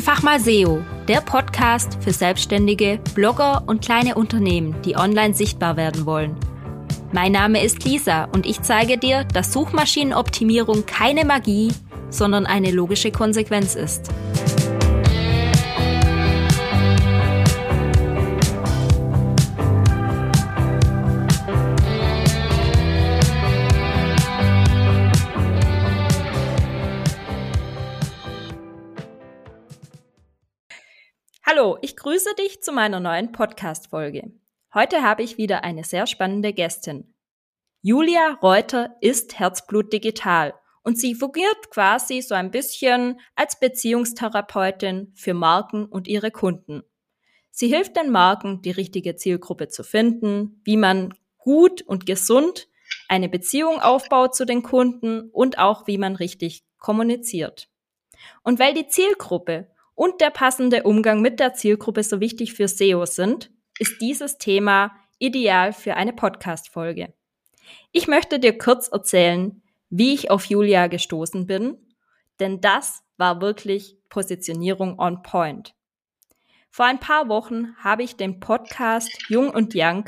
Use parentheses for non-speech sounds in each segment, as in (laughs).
Einfach mal SEO, der Podcast für Selbstständige, Blogger und kleine Unternehmen, die online sichtbar werden wollen. Mein Name ist Lisa und ich zeige dir, dass Suchmaschinenoptimierung keine Magie, sondern eine logische Konsequenz ist. Hallo, ich grüße dich zu meiner neuen Podcast-Folge. Heute habe ich wieder eine sehr spannende Gästin. Julia Reuter ist Herzblut Digital und sie fungiert quasi so ein bisschen als Beziehungstherapeutin für Marken und ihre Kunden. Sie hilft den Marken, die richtige Zielgruppe zu finden, wie man gut und gesund eine Beziehung aufbaut zu den Kunden und auch wie man richtig kommuniziert. Und weil die Zielgruppe und der passende Umgang mit der Zielgruppe so wichtig für SEO sind, ist dieses Thema ideal für eine Podcast-Folge. Ich möchte dir kurz erzählen, wie ich auf Julia gestoßen bin, denn das war wirklich Positionierung on point. Vor ein paar Wochen habe ich den Podcast Jung und Young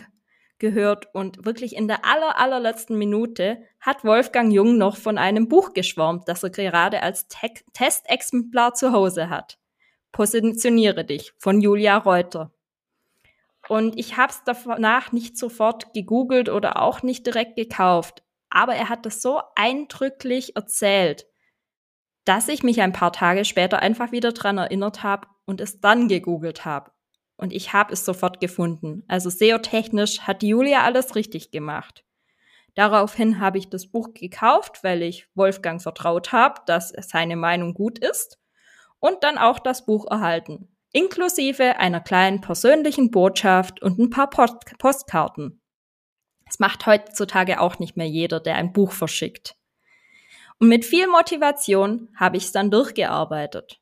gehört und wirklich in der aller, allerletzten Minute hat Wolfgang Jung noch von einem Buch geschwärmt, das er gerade als Te Testexemplar zu Hause hat. Positioniere dich von Julia Reuter. Und ich habe es danach nicht sofort gegoogelt oder auch nicht direkt gekauft. Aber er hat das so eindrücklich erzählt, dass ich mich ein paar Tage später einfach wieder dran erinnert habe und es dann gegoogelt habe. Und ich habe es sofort gefunden. Also SEO-technisch hat Julia alles richtig gemacht. Daraufhin habe ich das Buch gekauft, weil ich Wolfgang vertraut habe, dass seine Meinung gut ist und dann auch das Buch erhalten, inklusive einer kleinen persönlichen Botschaft und ein paar Post Postkarten. Das macht heutzutage auch nicht mehr jeder, der ein Buch verschickt. Und mit viel Motivation habe ich es dann durchgearbeitet.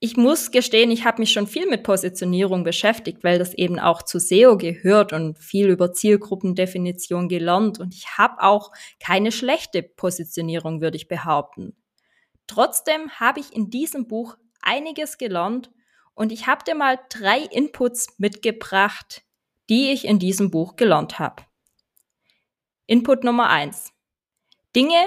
Ich muss gestehen, ich habe mich schon viel mit Positionierung beschäftigt, weil das eben auch zu SEO gehört und viel über Zielgruppendefinition gelernt. Und ich habe auch keine schlechte Positionierung, würde ich behaupten. Trotzdem habe ich in diesem Buch einiges gelernt und ich habe dir mal drei Inputs mitgebracht, die ich in diesem Buch gelernt habe. Input Nummer eins: Dinge,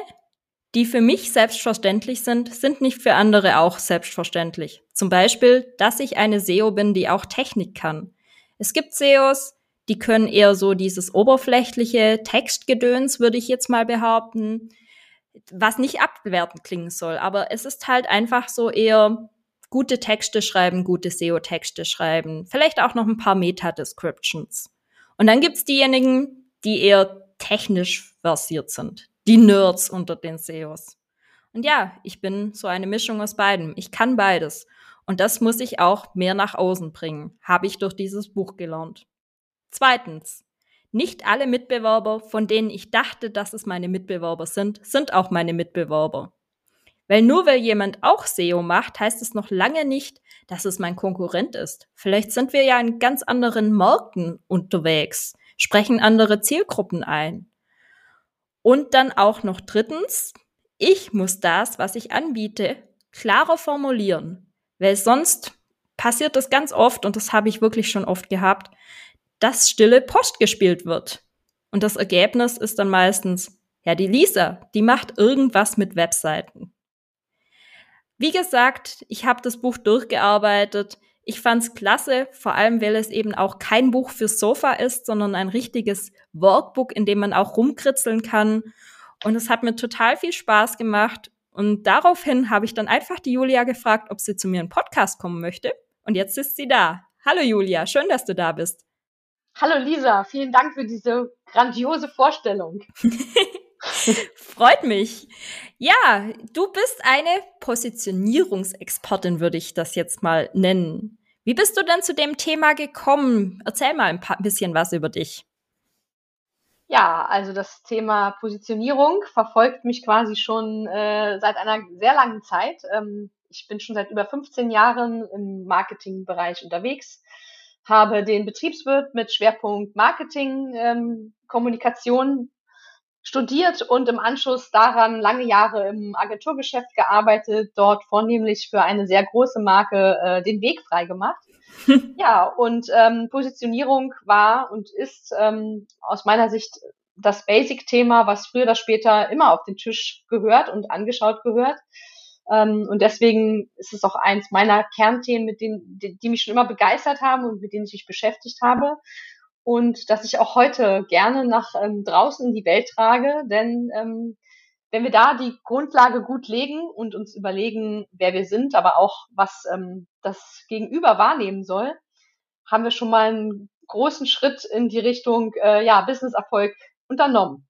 die für mich selbstverständlich sind, sind nicht für andere auch selbstverständlich. Zum Beispiel, dass ich eine SEO bin, die auch Technik kann. Es gibt SEOs, die können eher so dieses oberflächliche Textgedöns, würde ich jetzt mal behaupten was nicht abwertend klingen soll, aber es ist halt einfach so eher gute Texte schreiben, gute SEO-Texte schreiben, vielleicht auch noch ein paar Meta-Descriptions. Und dann gibt's diejenigen, die eher technisch versiert sind, die Nerds unter den SEOs. Und ja, ich bin so eine Mischung aus beidem. Ich kann beides. Und das muss ich auch mehr nach außen bringen, habe ich durch dieses Buch gelernt. Zweitens, nicht alle Mitbewerber, von denen ich dachte, dass es meine Mitbewerber sind, sind auch meine Mitbewerber. Weil nur weil jemand auch SEO macht, heißt es noch lange nicht, dass es mein Konkurrent ist. Vielleicht sind wir ja in ganz anderen Märkten unterwegs, sprechen andere Zielgruppen ein. Und dann auch noch drittens, ich muss das, was ich anbiete, klarer formulieren. Weil sonst passiert das ganz oft, und das habe ich wirklich schon oft gehabt, dass stille Post gespielt wird. Und das Ergebnis ist dann meistens, ja, die Lisa, die macht irgendwas mit Webseiten. Wie gesagt, ich habe das Buch durchgearbeitet. Ich fand's klasse, vor allem weil es eben auch kein Buch fürs Sofa ist, sondern ein richtiges Workbook, in dem man auch rumkritzeln kann. Und es hat mir total viel Spaß gemacht. Und daraufhin habe ich dann einfach die Julia gefragt, ob sie zu mir in Podcast kommen möchte. Und jetzt ist sie da. Hallo Julia, schön, dass du da bist. Hallo Lisa, vielen Dank für diese grandiose Vorstellung. (laughs) Freut mich. Ja, du bist eine Positionierungsexpertin, würde ich das jetzt mal nennen. Wie bist du denn zu dem Thema gekommen? Erzähl mal ein paar, bisschen was über dich. Ja, also das Thema Positionierung verfolgt mich quasi schon äh, seit einer sehr langen Zeit. Ähm, ich bin schon seit über 15 Jahren im Marketingbereich unterwegs habe den Betriebswirt mit Schwerpunkt Marketing, ähm, Kommunikation studiert und im Anschluss daran lange Jahre im Agenturgeschäft gearbeitet, dort vornehmlich für eine sehr große Marke äh, den Weg frei gemacht. (laughs) ja, und ähm, Positionierung war und ist ähm, aus meiner Sicht das Basic-Thema, was früher oder später immer auf den Tisch gehört und angeschaut gehört. Ähm, und deswegen ist es auch eins meiner Kernthemen, mit denen, die, die mich schon immer begeistert haben und mit denen ich mich beschäftigt habe und dass ich auch heute gerne nach ähm, draußen in die Welt trage, denn ähm, wenn wir da die Grundlage gut legen und uns überlegen, wer wir sind, aber auch was ähm, das Gegenüber wahrnehmen soll, haben wir schon mal einen großen Schritt in die Richtung äh, ja Businesserfolg unternommen.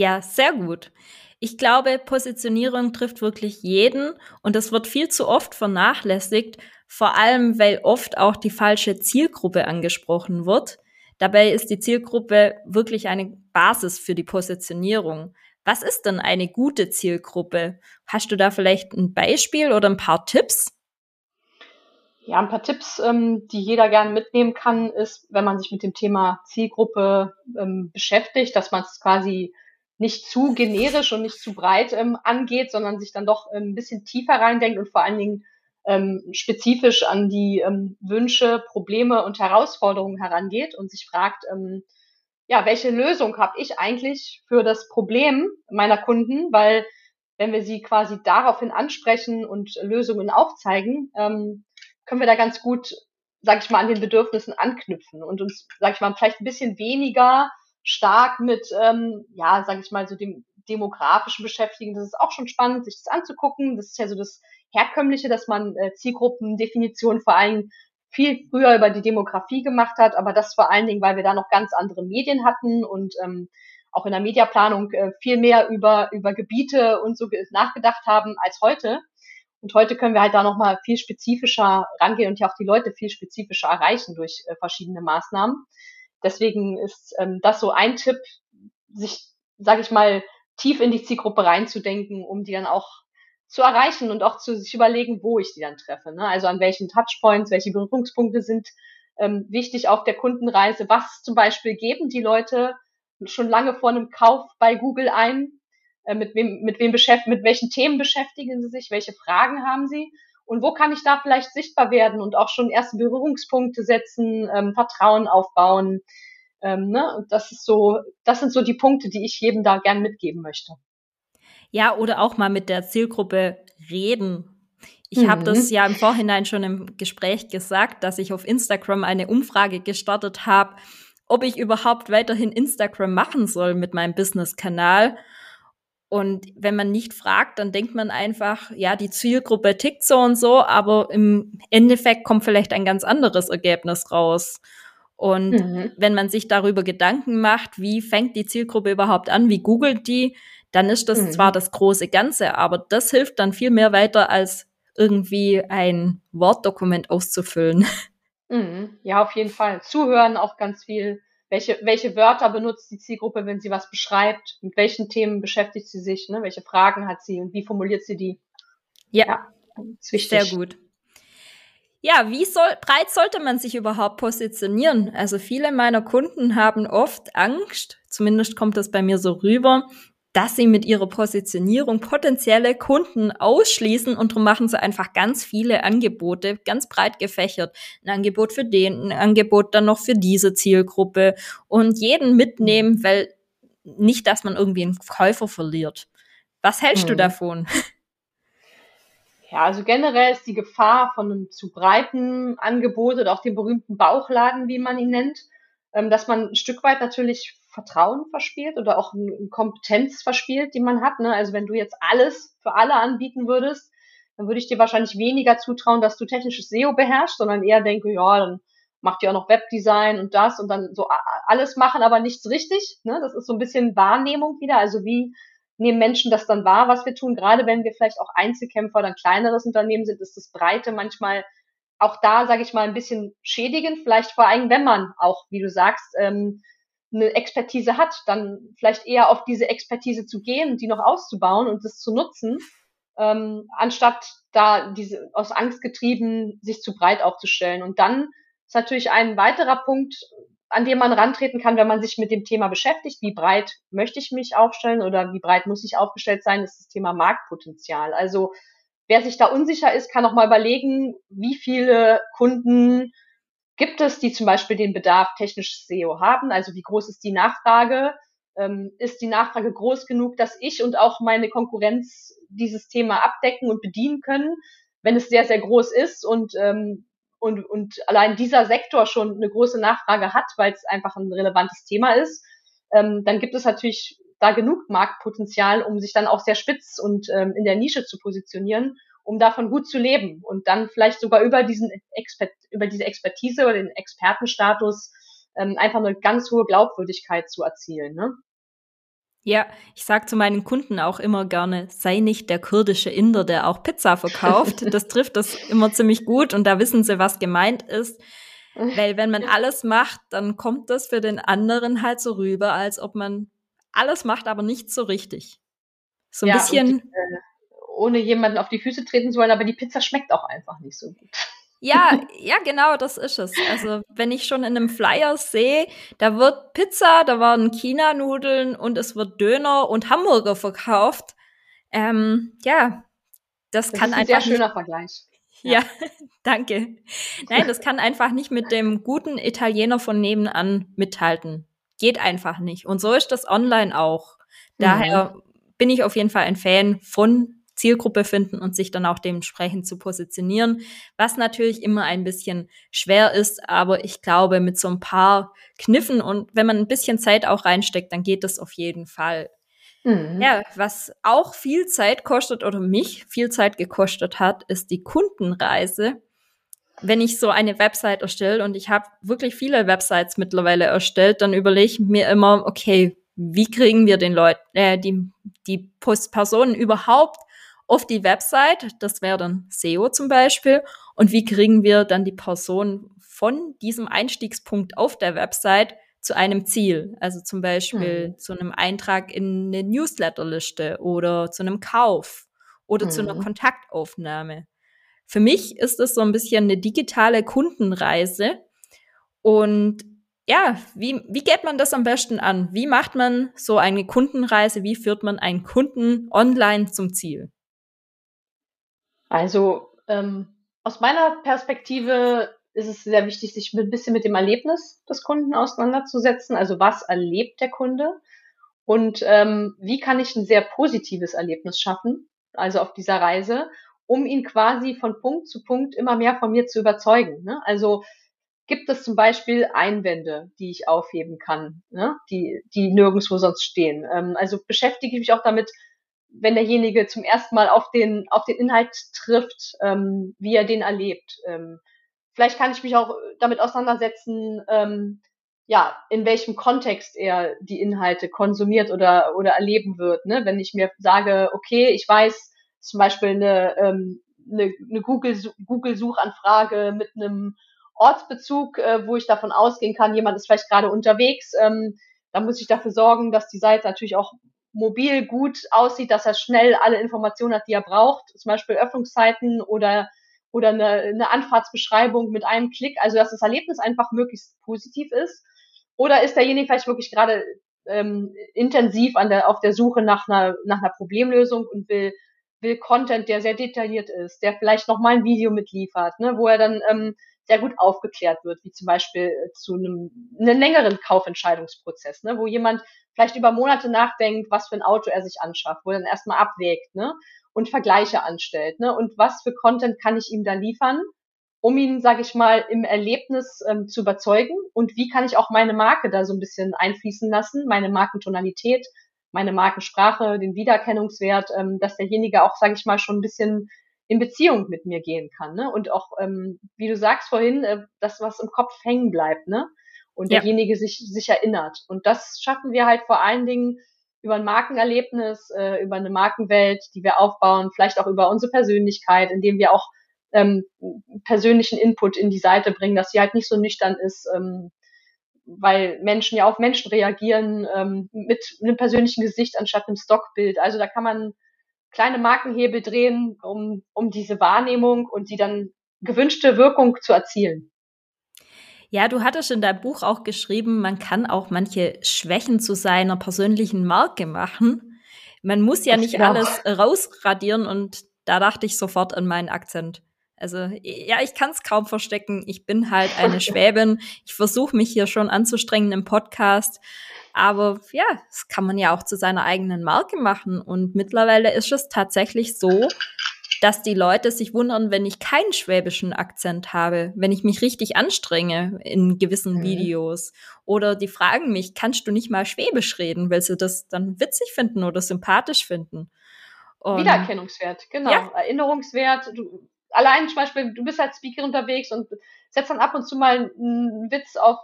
Ja, sehr gut. Ich glaube, Positionierung trifft wirklich jeden und das wird viel zu oft vernachlässigt, vor allem weil oft auch die falsche Zielgruppe angesprochen wird. Dabei ist die Zielgruppe wirklich eine Basis für die Positionierung. Was ist denn eine gute Zielgruppe? Hast du da vielleicht ein Beispiel oder ein paar Tipps? Ja, ein paar Tipps, ähm, die jeder gerne mitnehmen kann, ist, wenn man sich mit dem Thema Zielgruppe ähm, beschäftigt, dass man es quasi nicht zu generisch und nicht zu breit ähm, angeht, sondern sich dann doch ähm, ein bisschen tiefer reindenkt und vor allen Dingen ähm, spezifisch an die ähm, Wünsche, Probleme und Herausforderungen herangeht und sich fragt, ähm, ja, welche Lösung habe ich eigentlich für das Problem meiner Kunden? Weil wenn wir sie quasi daraufhin ansprechen und Lösungen aufzeigen, ähm, können wir da ganz gut, sag ich mal, an den Bedürfnissen anknüpfen und uns, sag ich mal, vielleicht ein bisschen weniger stark mit, ähm, ja, sag ich mal, so dem demografischen beschäftigen. Das ist auch schon spannend, sich das anzugucken. Das ist ja so das herkömmliche, dass man äh, Zielgruppendefinition vor allem viel früher über die Demografie gemacht hat, aber das vor allen Dingen, weil wir da noch ganz andere Medien hatten und ähm, auch in der Mediaplanung äh, viel mehr über, über Gebiete und so nachgedacht haben als heute. Und heute können wir halt da nochmal viel spezifischer rangehen und ja auch die Leute viel spezifischer erreichen durch äh, verschiedene Maßnahmen. Deswegen ist ähm, das so ein Tipp, sich, sage ich mal, tief in die Zielgruppe reinzudenken, um die dann auch zu erreichen und auch zu sich überlegen, wo ich die dann treffe. Ne? Also an welchen Touchpoints, welche Berührungspunkte sind ähm, wichtig auf der Kundenreise. Was zum Beispiel geben die Leute schon lange vor einem Kauf bei Google ein? Äh, mit wem, mit wem beschäftigen, mit welchen Themen beschäftigen sie sich? Welche Fragen haben sie? Und wo kann ich da vielleicht sichtbar werden und auch schon erste Berührungspunkte setzen, ähm, Vertrauen aufbauen? Ähm, ne? Und das ist so, das sind so die Punkte, die ich jedem da gern mitgeben möchte. Ja, oder auch mal mit der Zielgruppe reden. Ich mhm. habe das ja im Vorhinein schon im Gespräch gesagt, dass ich auf Instagram eine Umfrage gestartet habe, ob ich überhaupt weiterhin Instagram machen soll mit meinem Business-Kanal. Und wenn man nicht fragt, dann denkt man einfach, ja, die Zielgruppe tickt so und so, aber im Endeffekt kommt vielleicht ein ganz anderes Ergebnis raus. Und mhm. wenn man sich darüber Gedanken macht, wie fängt die Zielgruppe überhaupt an, wie googelt die, dann ist das mhm. zwar das große Ganze, aber das hilft dann viel mehr weiter, als irgendwie ein Wortdokument auszufüllen. (laughs) Mhm. Ja, auf jeden Fall. Zuhören auch ganz viel. Welche, welche Wörter benutzt die Zielgruppe, wenn sie was beschreibt? Mit welchen Themen beschäftigt sie sich? Ne? Welche Fragen hat sie und wie formuliert sie die? Ja, ja sehr gut. Ja, wie soll, breit sollte man sich überhaupt positionieren? Also viele meiner Kunden haben oft Angst, zumindest kommt das bei mir so rüber, dass sie mit ihrer Positionierung potenzielle Kunden ausschließen und darum machen sie einfach ganz viele Angebote, ganz breit gefächert. Ein Angebot für den, ein Angebot dann noch für diese Zielgruppe und jeden mitnehmen, weil nicht, dass man irgendwie einen Käufer verliert. Was hältst hm. du davon? Ja, also generell ist die Gefahr von einem zu breiten Angebot oder auch dem berühmten Bauchladen, wie man ihn nennt, ähm, dass man ein Stück weit natürlich Vertrauen verspielt oder auch eine Kompetenz verspielt, die man hat. Ne? Also wenn du jetzt alles für alle anbieten würdest, dann würde ich dir wahrscheinlich weniger zutrauen, dass du technisches SEO beherrschst, sondern eher denke, ja, dann macht ihr auch noch Webdesign und das und dann so alles machen, aber nichts richtig. Ne? Das ist so ein bisschen Wahrnehmung wieder. Also wie nehmen Menschen das dann wahr, was wir tun? Gerade wenn wir vielleicht auch Einzelkämpfer oder ein kleineres Unternehmen sind, ist das Breite manchmal auch da, sage ich mal, ein bisschen schädigend. Vielleicht vor allem, wenn man auch, wie du sagst, ähm, eine Expertise hat, dann vielleicht eher auf diese Expertise zu gehen, die noch auszubauen und das zu nutzen, ähm, anstatt da diese aus Angst getrieben sich zu breit aufzustellen. Und dann ist natürlich ein weiterer Punkt, an dem man rantreten kann, wenn man sich mit dem Thema beschäftigt. Wie breit möchte ich mich aufstellen oder wie breit muss ich aufgestellt sein, ist das Thema Marktpotenzial. Also wer sich da unsicher ist, kann auch mal überlegen, wie viele Kunden gibt es, die zum Beispiel den Bedarf technisches SEO haben. Also wie groß ist die Nachfrage? Ähm, ist die Nachfrage groß genug, dass ich und auch meine Konkurrenz dieses Thema abdecken und bedienen können? Wenn es sehr, sehr groß ist und ähm, und, und allein dieser Sektor schon eine große Nachfrage hat, weil es einfach ein relevantes Thema ist, ähm, dann gibt es natürlich da genug Marktpotenzial, um sich dann auch sehr spitz und ähm, in der Nische zu positionieren, um davon gut zu leben und dann vielleicht sogar über diesen Expert, über diese Expertise oder den Expertenstatus ähm, einfach eine ganz hohe Glaubwürdigkeit zu erzielen. Ne? Ja, ich sag zu meinen Kunden auch immer gerne, sei nicht der kurdische Inder, der auch Pizza verkauft. (laughs) Das trifft das immer ziemlich gut und da wissen sie, was gemeint ist. Weil wenn man alles macht, dann kommt das für den anderen halt so rüber, als ob man alles macht, aber nicht so richtig. So ein ja, bisschen. Und, äh, ohne jemanden auf die Füße treten zu wollen, aber die Pizza schmeckt auch einfach nicht so gut. Ja, (laughs) ja, genau, das ist es. Also, wenn ich schon in einem Flyer sehe, da wird Pizza, da waren China-Nudeln und es wird Döner und Hamburger verkauft. Ähm, ja, das, das kann ist ein einfach. Sehr schöner Vergleich. Ja. ja, (laughs) danke. Nein, das kann einfach nicht mit dem guten Italiener von nebenan mithalten. Geht einfach nicht. Und so ist das online auch. Daher mhm. bin ich auf jeden Fall ein Fan von Zielgruppe finden und sich dann auch dementsprechend zu positionieren, was natürlich immer ein bisschen schwer ist, aber ich glaube, mit so ein paar Kniffen und wenn man ein bisschen Zeit auch reinsteckt, dann geht das auf jeden Fall. Mhm. Ja, was auch viel Zeit kostet oder mich viel Zeit gekostet hat, ist die Kundenreise. Wenn ich so eine Website erstelle und ich habe wirklich viele Websites mittlerweile erstellt, dann überlege ich mir immer, okay, wie kriegen wir den Leuten, äh, die, die Personen überhaupt auf die Website, das wäre dann SEO zum Beispiel, und wie kriegen wir dann die Person von diesem Einstiegspunkt auf der Website zu einem Ziel, also zum Beispiel mhm. zu einem Eintrag in eine Newsletterliste oder zu einem Kauf oder mhm. zu einer mhm. Kontaktaufnahme. Für mich ist es so ein bisschen eine digitale Kundenreise und ja, wie, wie geht man das am besten an? Wie macht man so eine Kundenreise? Wie führt man einen Kunden online zum Ziel? Also ähm, aus meiner Perspektive ist es sehr wichtig, sich ein bisschen mit dem Erlebnis des Kunden auseinanderzusetzen. Also was erlebt der Kunde und ähm, wie kann ich ein sehr positives Erlebnis schaffen, also auf dieser Reise, um ihn quasi von Punkt zu Punkt immer mehr von mir zu überzeugen. Ne? Also gibt es zum Beispiel Einwände, die ich aufheben kann, ne? die, die nirgendwo sonst stehen. Ähm, also beschäftige ich mich auch damit, wenn derjenige zum ersten Mal auf den, auf den Inhalt trifft, ähm, wie er den erlebt. Ähm, vielleicht kann ich mich auch damit auseinandersetzen, ähm, ja, in welchem Kontext er die Inhalte konsumiert oder, oder erleben wird. Ne? Wenn ich mir sage, okay, ich weiß zum Beispiel eine, ähm, eine, eine Google-Suchanfrage mit einem Ortsbezug, äh, wo ich davon ausgehen kann, jemand ist vielleicht gerade unterwegs, ähm, dann muss ich dafür sorgen, dass die Seite natürlich auch mobil gut aussieht, dass er schnell alle Informationen hat, die er braucht, zum Beispiel Öffnungszeiten oder oder eine, eine Anfahrtsbeschreibung mit einem Klick, also dass das Erlebnis einfach möglichst positiv ist. Oder ist derjenige vielleicht wirklich gerade ähm, intensiv an der, auf der Suche nach einer, nach einer Problemlösung und will, will Content, der sehr detailliert ist, der vielleicht noch mal ein Video mitliefert, ne, wo er dann ähm, sehr gut aufgeklärt wird, wie zum Beispiel äh, zu einem, einem längeren Kaufentscheidungsprozess, ne, wo jemand vielleicht über Monate nachdenkt, was für ein Auto er sich anschafft, wo er dann erstmal abwägt ne, und Vergleiche anstellt. Ne, und was für Content kann ich ihm da liefern, um ihn, sage ich mal, im Erlebnis ähm, zu überzeugen und wie kann ich auch meine Marke da so ein bisschen einfließen lassen, meine Markentonalität, meine Markensprache, den Wiedererkennungswert, ähm, dass derjenige auch, sage ich mal, schon ein bisschen in Beziehung mit mir gehen kann. Ne? Und auch, ähm, wie du sagst vorhin, äh, das, was im Kopf hängen bleibt, ne? Und ja. derjenige sich, sich erinnert. Und das schaffen wir halt vor allen Dingen über ein Markenerlebnis, äh, über eine Markenwelt, die wir aufbauen, vielleicht auch über unsere Persönlichkeit, indem wir auch ähm, persönlichen Input in die Seite bringen, dass sie halt nicht so nüchtern ist, ähm, weil Menschen ja auf Menschen reagieren ähm, mit einem persönlichen Gesicht anstatt einem Stockbild. Also da kann man kleine Markenhebel drehen, um, um diese Wahrnehmung und die dann gewünschte Wirkung zu erzielen. Ja, du hattest in deinem Buch auch geschrieben, man kann auch manche Schwächen zu seiner persönlichen Marke machen. Man muss ja nicht alles rausradieren und da dachte ich sofort an meinen Akzent. Also ja, ich kann es kaum verstecken. Ich bin halt eine (laughs) Schwäbin. Ich versuche mich hier schon anzustrengen im Podcast. Aber ja, das kann man ja auch zu seiner eigenen Marke machen. Und mittlerweile ist es tatsächlich so, dass die Leute sich wundern, wenn ich keinen schwäbischen Akzent habe, wenn ich mich richtig anstrenge in gewissen mhm. Videos. Oder die fragen mich, kannst du nicht mal Schwäbisch reden, weil sie das dann witzig finden oder sympathisch finden. Und Wiedererkennungswert, genau. Ja. Erinnerungswert. Du, allein zum Beispiel, du bist als Speaker unterwegs und setzt dann ab und zu mal einen Witz auf,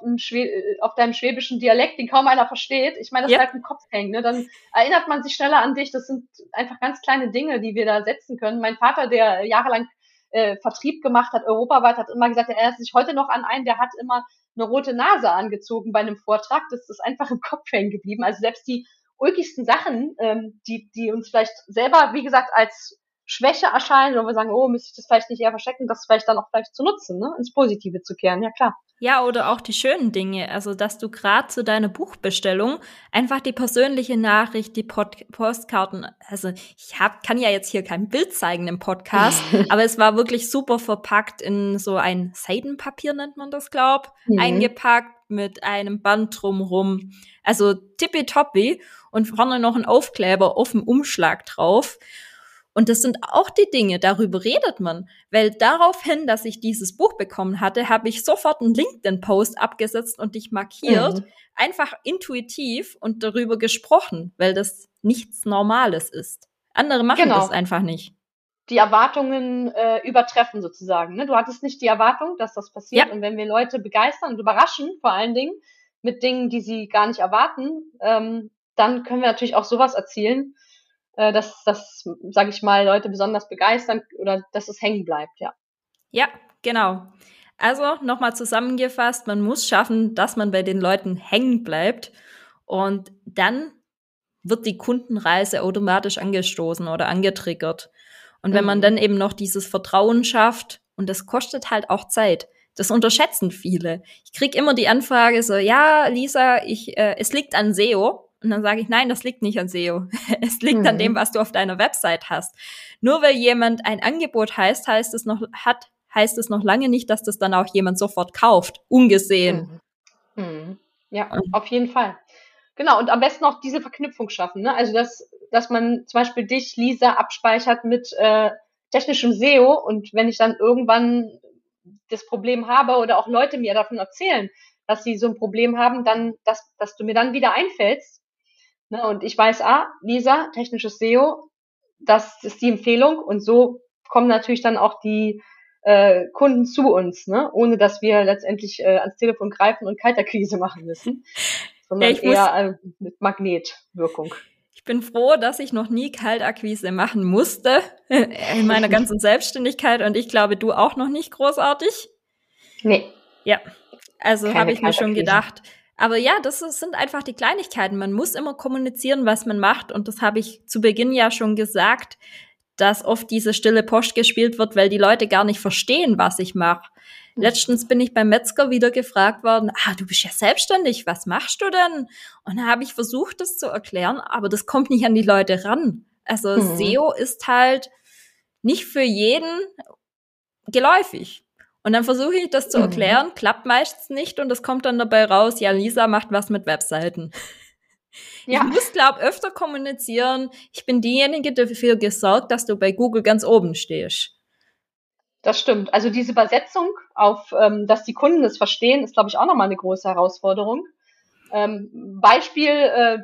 auf deinem schwäbischen Dialekt, den kaum einer versteht. Ich meine, das ja. bleibt im Kopf hängen. Ne? Dann erinnert man sich schneller an dich. Das sind einfach ganz kleine Dinge, die wir da setzen können. Mein Vater, der jahrelang äh, Vertrieb gemacht hat, europaweit, hat immer gesagt, er erinnert sich heute noch an einen, der hat immer eine rote Nase angezogen bei einem Vortrag. Das ist einfach im Kopf hängen geblieben. Also selbst die ulkigsten Sachen, ähm, die, die uns vielleicht selber, wie gesagt, als Schwäche erscheinen oder wir sagen, oh, müsste ich das vielleicht nicht eher verstecken, das vielleicht dann auch vielleicht zu nutzen, ne? ins Positive zu kehren, ja klar. Ja, oder auch die schönen Dinge, also dass du gerade zu deiner Buchbestellung einfach die persönliche Nachricht, die Pod Postkarten, also ich hab, kann ja jetzt hier kein Bild zeigen im Podcast, (laughs) aber es war wirklich super verpackt in so ein Seidenpapier nennt man das, glaub, mhm. eingepackt mit einem Band drumrum. Also tippitoppi und vorne noch ein Aufkleber auf dem Umschlag drauf. Und das sind auch die Dinge, darüber redet man. Weil daraufhin, dass ich dieses Buch bekommen hatte, habe ich sofort einen LinkedIn-Post abgesetzt und dich markiert. Mhm. Einfach intuitiv und darüber gesprochen, weil das nichts Normales ist. Andere machen genau. das einfach nicht. Die Erwartungen äh, übertreffen sozusagen. Ne? Du hattest nicht die Erwartung, dass das passiert. Ja. Und wenn wir Leute begeistern und überraschen, vor allen Dingen, mit Dingen, die sie gar nicht erwarten, ähm, dann können wir natürlich auch sowas erzielen äh, dass das, sage ich mal, Leute besonders begeistern oder dass es hängen bleibt, ja. Ja, genau. Also nochmal zusammengefasst, man muss schaffen, dass man bei den Leuten hängen bleibt und dann wird die Kundenreise automatisch angestoßen oder angetriggert. Und wenn man mhm. dann eben noch dieses Vertrauen schafft, und das kostet halt auch Zeit. Das unterschätzen viele. Ich krieg immer die Anfrage so, ja, Lisa, ich, äh, es liegt an SEO. Und dann sage ich, nein, das liegt nicht an SEO. (laughs) Es liegt mhm. an dem, mhm. was du auf deiner Website hast. Nur weil jemand ein Angebot heißt, heißt es noch, hat, heißt es noch lange nicht, dass das dann auch jemand sofort kauft, ungesehen. Mhm. Mhm. Ja, mhm. auf jeden Fall. Genau, und am besten auch diese Verknüpfung schaffen. Ne? Also, dass, dass man zum Beispiel dich, Lisa, abspeichert mit äh, technischem SEO und wenn ich dann irgendwann das Problem habe oder auch Leute mir davon erzählen, dass sie so ein Problem haben, dann, dass, dass du mir dann wieder einfällst Ne, und ich weiß, ah, Lisa, technisches SEO, das ist die Empfehlung und so kommen natürlich dann auch die äh, Kunden zu uns, ne? ohne dass wir letztendlich äh, ans Telefon greifen und Kalterkrise machen müssen, (laughs) sondern ja, eher äh, mit Magnetwirkung. Ich bin froh, dass ich noch nie Kaltakquise machen musste (laughs) in meiner ganzen Selbstständigkeit und ich glaube, du auch noch nicht großartig. Nee. Ja, also habe ich mir schon gedacht, aber ja, das sind einfach die Kleinigkeiten. Man muss immer kommunizieren, was man macht. Und das habe ich zu Beginn ja schon gesagt, dass oft diese stille Post gespielt wird, weil die Leute gar nicht verstehen, was ich mache. Mhm. Letztens bin ich beim Metzger wieder gefragt worden, ah, du bist ja selbstständig, was machst du denn? Und da habe ich versucht, das zu erklären, aber das kommt nicht an die Leute ran. Also mhm. SEO ist halt nicht für jeden geläufig. Und dann versuche ich das zu mhm. erklären, mhm. klappt meistens nicht und es kommt dann dabei raus, ja, Lisa macht was mit Webseiten. Ja. Ich muss, glaube öfter kommunizieren. Ich bin diejenige, die dafür gesorgt, dass du bei Google ganz oben stehst. Das stimmt. Also diese Übersetzung auf, ähm, dass die Kunden es verstehen, ist, glaube ich, auch nochmal eine große Herausforderung. Ähm, Beispiel, äh,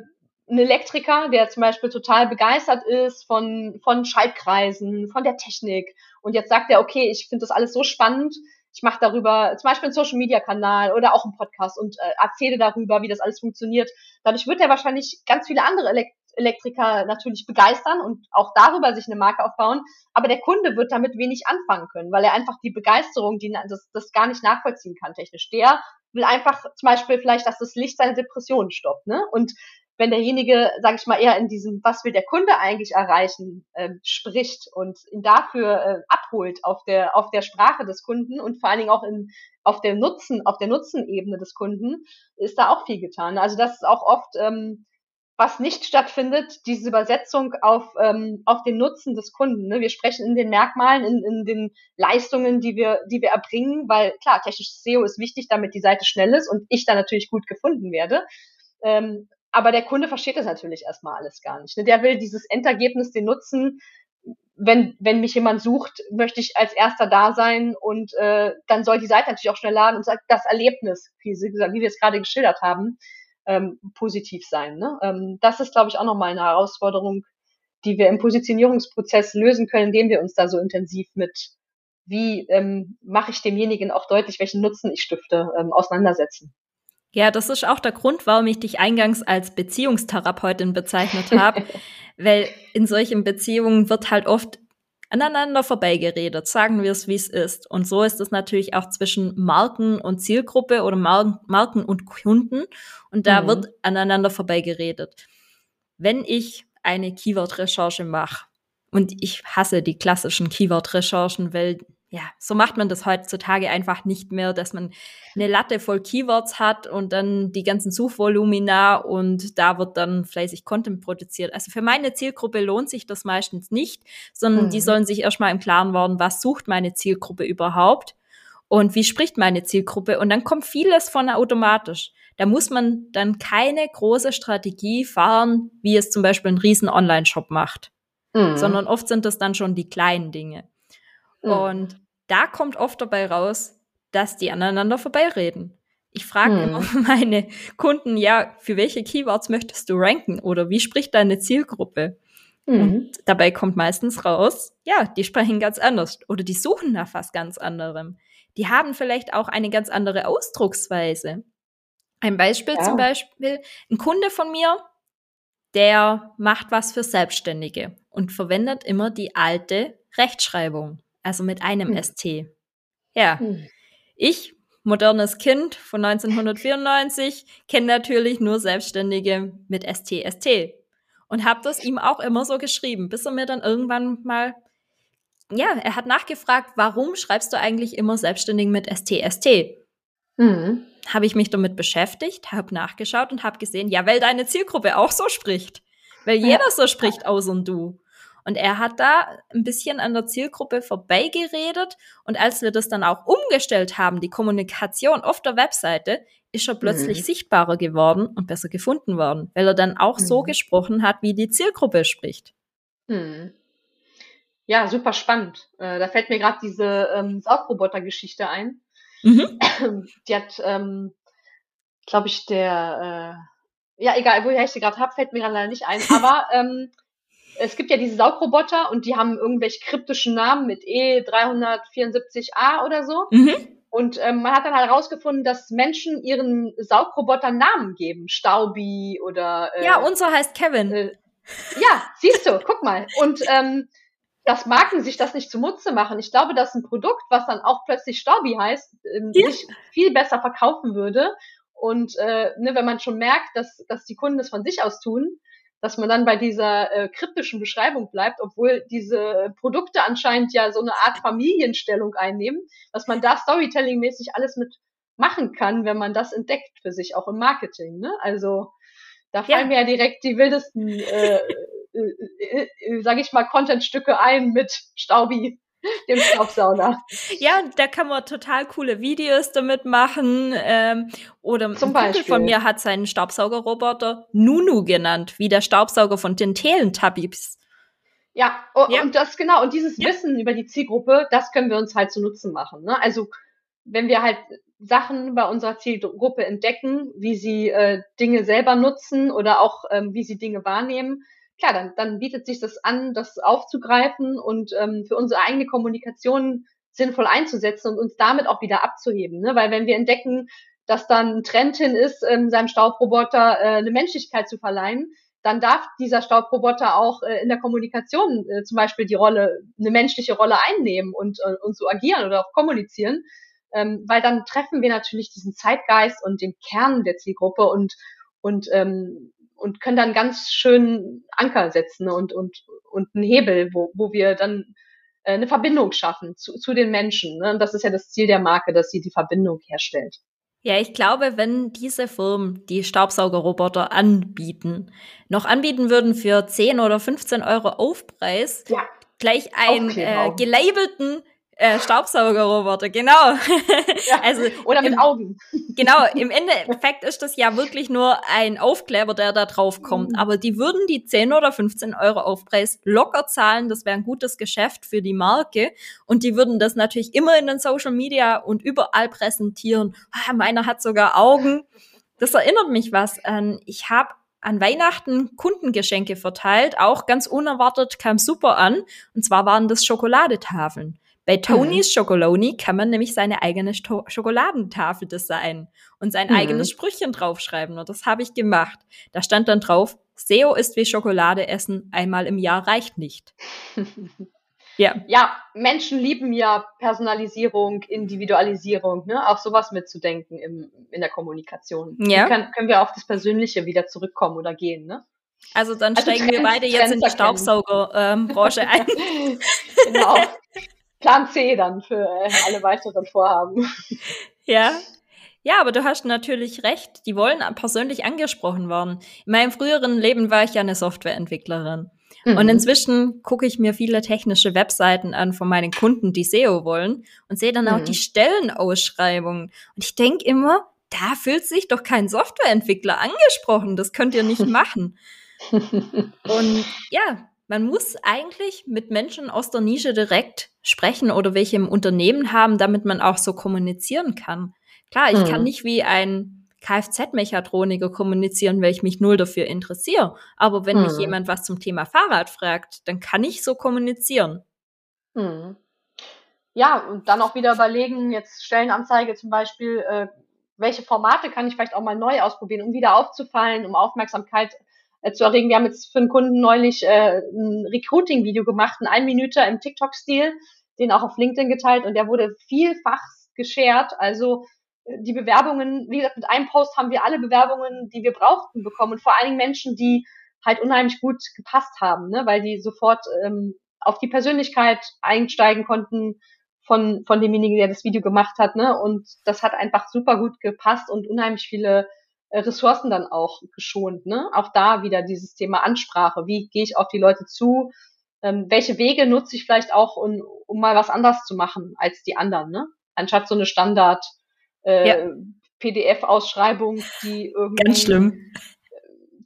ein Elektriker, der zum Beispiel total begeistert ist von, von Schaltkreisen, von der Technik. Und jetzt sagt er, okay, ich finde das alles so spannend, ich mache darüber zum Beispiel einen Social Media Kanal oder auch einen Podcast und äh, erzähle darüber, wie das alles funktioniert. Dadurch wird er wahrscheinlich ganz viele andere Elekt Elektriker natürlich begeistern und auch darüber sich eine Marke aufbauen. Aber der Kunde wird damit wenig anfangen können, weil er einfach die Begeisterung, die, das, das gar nicht nachvollziehen kann technisch. Der will einfach zum Beispiel vielleicht, dass das Licht seine Depressionen stoppt. Ne? Und wenn derjenige, sage ich mal, eher in diesem, was will der Kunde eigentlich erreichen, äh, spricht und ihn dafür äh, abholt auf der auf der Sprache des Kunden und vor allen Dingen auch in auf der Nutzen auf der Nutzenebene des Kunden ist da auch viel getan. Also das ist auch oft ähm, was nicht stattfindet, diese Übersetzung auf, ähm, auf den Nutzen des Kunden. Ne? Wir sprechen in den Merkmalen, in, in den Leistungen, die wir, die wir erbringen, weil klar, technisches SEO ist wichtig, damit die Seite schnell ist und ich da natürlich gut gefunden werde. Ähm, aber der Kunde versteht das natürlich erstmal alles gar nicht. Ne? Der will dieses Endergebnis, den Nutzen, wenn, wenn mich jemand sucht, möchte ich als erster da sein und äh, dann soll die Seite natürlich auch schnell laden und das Erlebnis, wie, wie wir es gerade geschildert haben, ähm, positiv sein. Ne? Ähm, das ist, glaube ich, auch nochmal eine Herausforderung, die wir im Positionierungsprozess lösen können, indem wir uns da so intensiv mit, wie ähm, mache ich demjenigen auch deutlich, welchen Nutzen ich stifte, ähm, auseinandersetzen. Ja, das ist auch der Grund, warum ich dich eingangs als Beziehungstherapeutin bezeichnet habe, (laughs) weil in solchen Beziehungen wird halt oft aneinander vorbeigeredet, sagen wir es, wie es ist. Und so ist es natürlich auch zwischen Marken und Zielgruppe oder Mar Marken und Kunden. Und da mhm. wird aneinander vorbeigeredet. Wenn ich eine Keyword-Recherche mache, und ich hasse die klassischen Keyword-Recherchen, weil ja, so macht man das heutzutage einfach nicht mehr, dass man eine Latte voll Keywords hat und dann die ganzen Suchvolumina und da wird dann fleißig Content produziert. Also für meine Zielgruppe lohnt sich das meistens nicht, sondern mhm. die sollen sich erstmal im Klaren werden, was sucht meine Zielgruppe überhaupt und wie spricht meine Zielgruppe und dann kommt vieles von automatisch. Da muss man dann keine große Strategie fahren, wie es zum Beispiel ein riesen Online-Shop macht, mhm. sondern oft sind das dann schon die kleinen Dinge. Mhm. Und da kommt oft dabei raus, dass die aneinander vorbeireden. Ich frage hm. immer (laughs) meine Kunden, ja, für welche Keywords möchtest du ranken oder wie spricht deine Zielgruppe? Mhm. Und dabei kommt meistens raus, ja, die sprechen ganz anders oder die suchen nach was ganz anderem. Die haben vielleicht auch eine ganz andere Ausdrucksweise. Ein Beispiel ja. zum Beispiel, ein Kunde von mir, der macht was für Selbstständige und verwendet immer die alte Rechtschreibung also mit einem hm. ST. Ja. Hm. Ich, modernes Kind von 1994, kenne natürlich nur Selbstständige mit ST, ST. Und habe das ihm auch immer so geschrieben, bis er mir dann irgendwann mal, ja, er hat nachgefragt, warum schreibst du eigentlich immer Selbstständigen mit ST, ST? Mhm. Habe ich mich damit beschäftigt, habe nachgeschaut und habe gesehen, ja, weil deine Zielgruppe auch so spricht. Weil jeder so spricht, außer du. Und er hat da ein bisschen an der Zielgruppe vorbeigeredet. Und als wir das dann auch umgestellt haben, die Kommunikation auf der Webseite, ist er plötzlich mhm. sichtbarer geworden und besser gefunden worden, weil er dann auch mhm. so gesprochen hat, wie die Zielgruppe spricht. Mhm. Ja, super spannend. Äh, da fällt mir gerade diese ähm, Saugroboter-Geschichte ein. Mhm. (clears throat) Die hat, ähm, glaube ich, der, äh, ja, egal, woher ich sie gerade habe, fällt mir gerade leider nicht ein. Aber ähm, es gibt ja diese Saugroboter und die haben irgendwelche kryptischen Namen mit E374A oder so. Mhm. Und ähm, man hat dann halt herausgefunden, dass Menschen ihren Saugrobotern Namen geben. Staubi oder. Äh, ja, unser heißt Kevin. Äh, ja, siehst du, guck mal. Und ähm, dass Marken sich das nicht zunutze machen. Ich glaube, dass ein Produkt, was dann auch plötzlich Staubi heißt, ähm, ja. sich viel besser verkaufen würde. Und äh, ne, wenn man schon merkt, dass, dass die Kunden das von sich aus tun, dass man dann bei dieser äh, kryptischen Beschreibung bleibt, obwohl diese Produkte anscheinend ja so eine Art Familienstellung einnehmen, dass man da Storytelling-mäßig alles mit machen kann, wenn man das entdeckt für sich, auch im Marketing. Ne? Also da fallen ja. mir ja direkt die wildesten, äh, äh, äh, äh, sage ich mal, Contentstücke ein mit Staubi (laughs) dem Staubsauger. Ja, da kann man total coole Videos damit machen. Ähm, oder Zum ein Kumpel von mir hat seinen Staubsaugerroboter Nunu genannt, wie der Staubsauger von den Teletubbies. Ja, ja, und das genau, und dieses ja. Wissen über die Zielgruppe, das können wir uns halt zu Nutzen machen. Ne? Also wenn wir halt Sachen bei unserer Zielgruppe entdecken, wie sie äh, Dinge selber nutzen oder auch ähm, wie sie Dinge wahrnehmen, klar, dann, dann bietet sich das an, das aufzugreifen und ähm, für unsere eigene Kommunikation sinnvoll einzusetzen und uns damit auch wieder abzuheben. Ne? Weil wenn wir entdecken, dass dann ein Trend hin ist, ähm, seinem Staubroboter äh, eine Menschlichkeit zu verleihen, dann darf dieser Staubroboter auch äh, in der Kommunikation äh, zum Beispiel die Rolle, eine menschliche Rolle einnehmen und, äh, und so agieren oder auch kommunizieren. Ähm, weil dann treffen wir natürlich diesen Zeitgeist und den Kern der Zielgruppe und, und ähm, und können dann ganz schön Anker setzen und, und, und einen Hebel, wo, wo wir dann äh, eine Verbindung schaffen zu, zu den Menschen. Ne? Und das ist ja das Ziel der Marke, dass sie die Verbindung herstellt. Ja, ich glaube, wenn diese Firmen, die Staubsaugerroboter anbieten, noch anbieten würden für 10 oder 15 Euro Aufpreis, ja. gleich einen äh, gelabelten äh, Staubsaugerroboter, genau. (laughs) Ja, also oder mit im, Augen. Genau, (laughs) im Endeffekt ist das ja wirklich nur ein Aufkleber, der da drauf kommt. Mhm. Aber die würden die 10 oder 15 Euro Aufpreis locker zahlen. Das wäre ein gutes Geschäft für die Marke. Und die würden das natürlich immer in den Social Media und überall präsentieren. Ah, meiner hat sogar Augen. Das erinnert mich was an. Ich habe an Weihnachten Kundengeschenke verteilt. Auch ganz unerwartet kam super an. Und zwar waren das Schokoladetafeln. Bei Tonys mhm. Schokoloni kann man nämlich seine eigene Sto Schokoladentafel designen und sein mhm. eigenes Sprüchchen draufschreiben. Und das habe ich gemacht. Da stand dann drauf, SEO ist wie Schokolade essen, einmal im Jahr reicht nicht. (laughs) ja. Ja, Menschen lieben ja Personalisierung, Individualisierung, ne? auch sowas mitzudenken im, in der Kommunikation. Ja. Kann, können wir auf das Persönliche wieder zurückkommen oder gehen, ne? Also dann also steigen Trends, wir beide jetzt in die Staubsaugerbranche ähm, ein. (laughs) genau. (laughs) Plan C dann für äh, alle weiteren Vorhaben. Ja. Ja, aber du hast natürlich recht. Die wollen persönlich angesprochen werden. In meinem früheren Leben war ich ja eine Softwareentwicklerin. Mhm. Und inzwischen gucke ich mir viele technische Webseiten an von meinen Kunden, die SEO wollen und sehe dann auch mhm. die Stellenausschreibungen. Und ich denke immer, da fühlt sich doch kein Softwareentwickler angesprochen. Das könnt ihr nicht (laughs) machen. und ja, man muss eigentlich mit Menschen aus der Nische direkt sprechen oder welche im Unternehmen haben, damit man auch so kommunizieren kann. Klar, ich mhm. kann nicht wie ein Kfz-Mechatroniker kommunizieren, weil ich mich null dafür interessiere. Aber wenn mhm. mich jemand was zum Thema Fahrrad fragt, dann kann ich so kommunizieren. Mhm. Ja, und dann auch wieder überlegen, jetzt Stellenanzeige zum Beispiel, äh, welche Formate kann ich vielleicht auch mal neu ausprobieren, um wieder aufzufallen, um Aufmerksamkeit äh, zu erregen. Wir haben jetzt für einen Kunden neulich äh, ein Recruiting-Video gemacht, ein ein Minute im TikTok-Stil, den auch auf LinkedIn geteilt und der wurde vielfach geshared. Also äh, die Bewerbungen, wie gesagt, mit einem Post haben wir alle Bewerbungen, die wir brauchten, bekommen und vor allen Dingen Menschen, die halt unheimlich gut gepasst haben, ne? weil die sofort ähm, auf die Persönlichkeit einsteigen konnten von, von demjenigen, der das Video gemacht hat. Ne? Und das hat einfach super gut gepasst und unheimlich viele Ressourcen dann auch geschont. Ne? Auch da wieder dieses Thema Ansprache. Wie gehe ich auf die Leute zu? Ähm, welche Wege nutze ich vielleicht auch, um, um mal was anders zu machen als die anderen? Ne? Anstatt so eine Standard äh, ja. PDF-Ausschreibung, die irgendwie Ganz schlimm.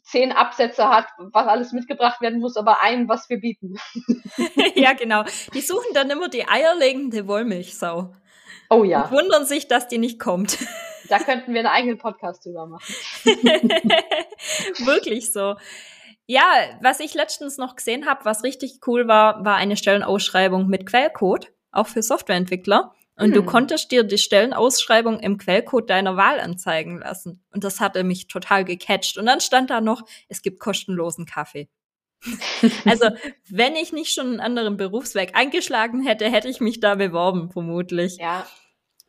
zehn Absätze hat, was alles mitgebracht werden muss, aber ein, was wir bieten. (laughs) ja, genau. Die suchen dann immer die eierlegende Wollmilchsau. Oh ja. Und wundern sich, dass die nicht kommt. Da könnten wir einen eigenen Podcast drüber machen. (laughs) Wirklich so. Ja, was ich letztens noch gesehen habe, was richtig cool war, war eine Stellenausschreibung mit Quellcode, auch für Softwareentwickler. Und hm. du konntest dir die Stellenausschreibung im Quellcode deiner Wahl anzeigen lassen. Und das hatte mich total gecatcht. Und dann stand da noch, es gibt kostenlosen Kaffee. (laughs) also, wenn ich nicht schon einen anderen Berufsweg eingeschlagen hätte, hätte ich mich da beworben, vermutlich. Ja,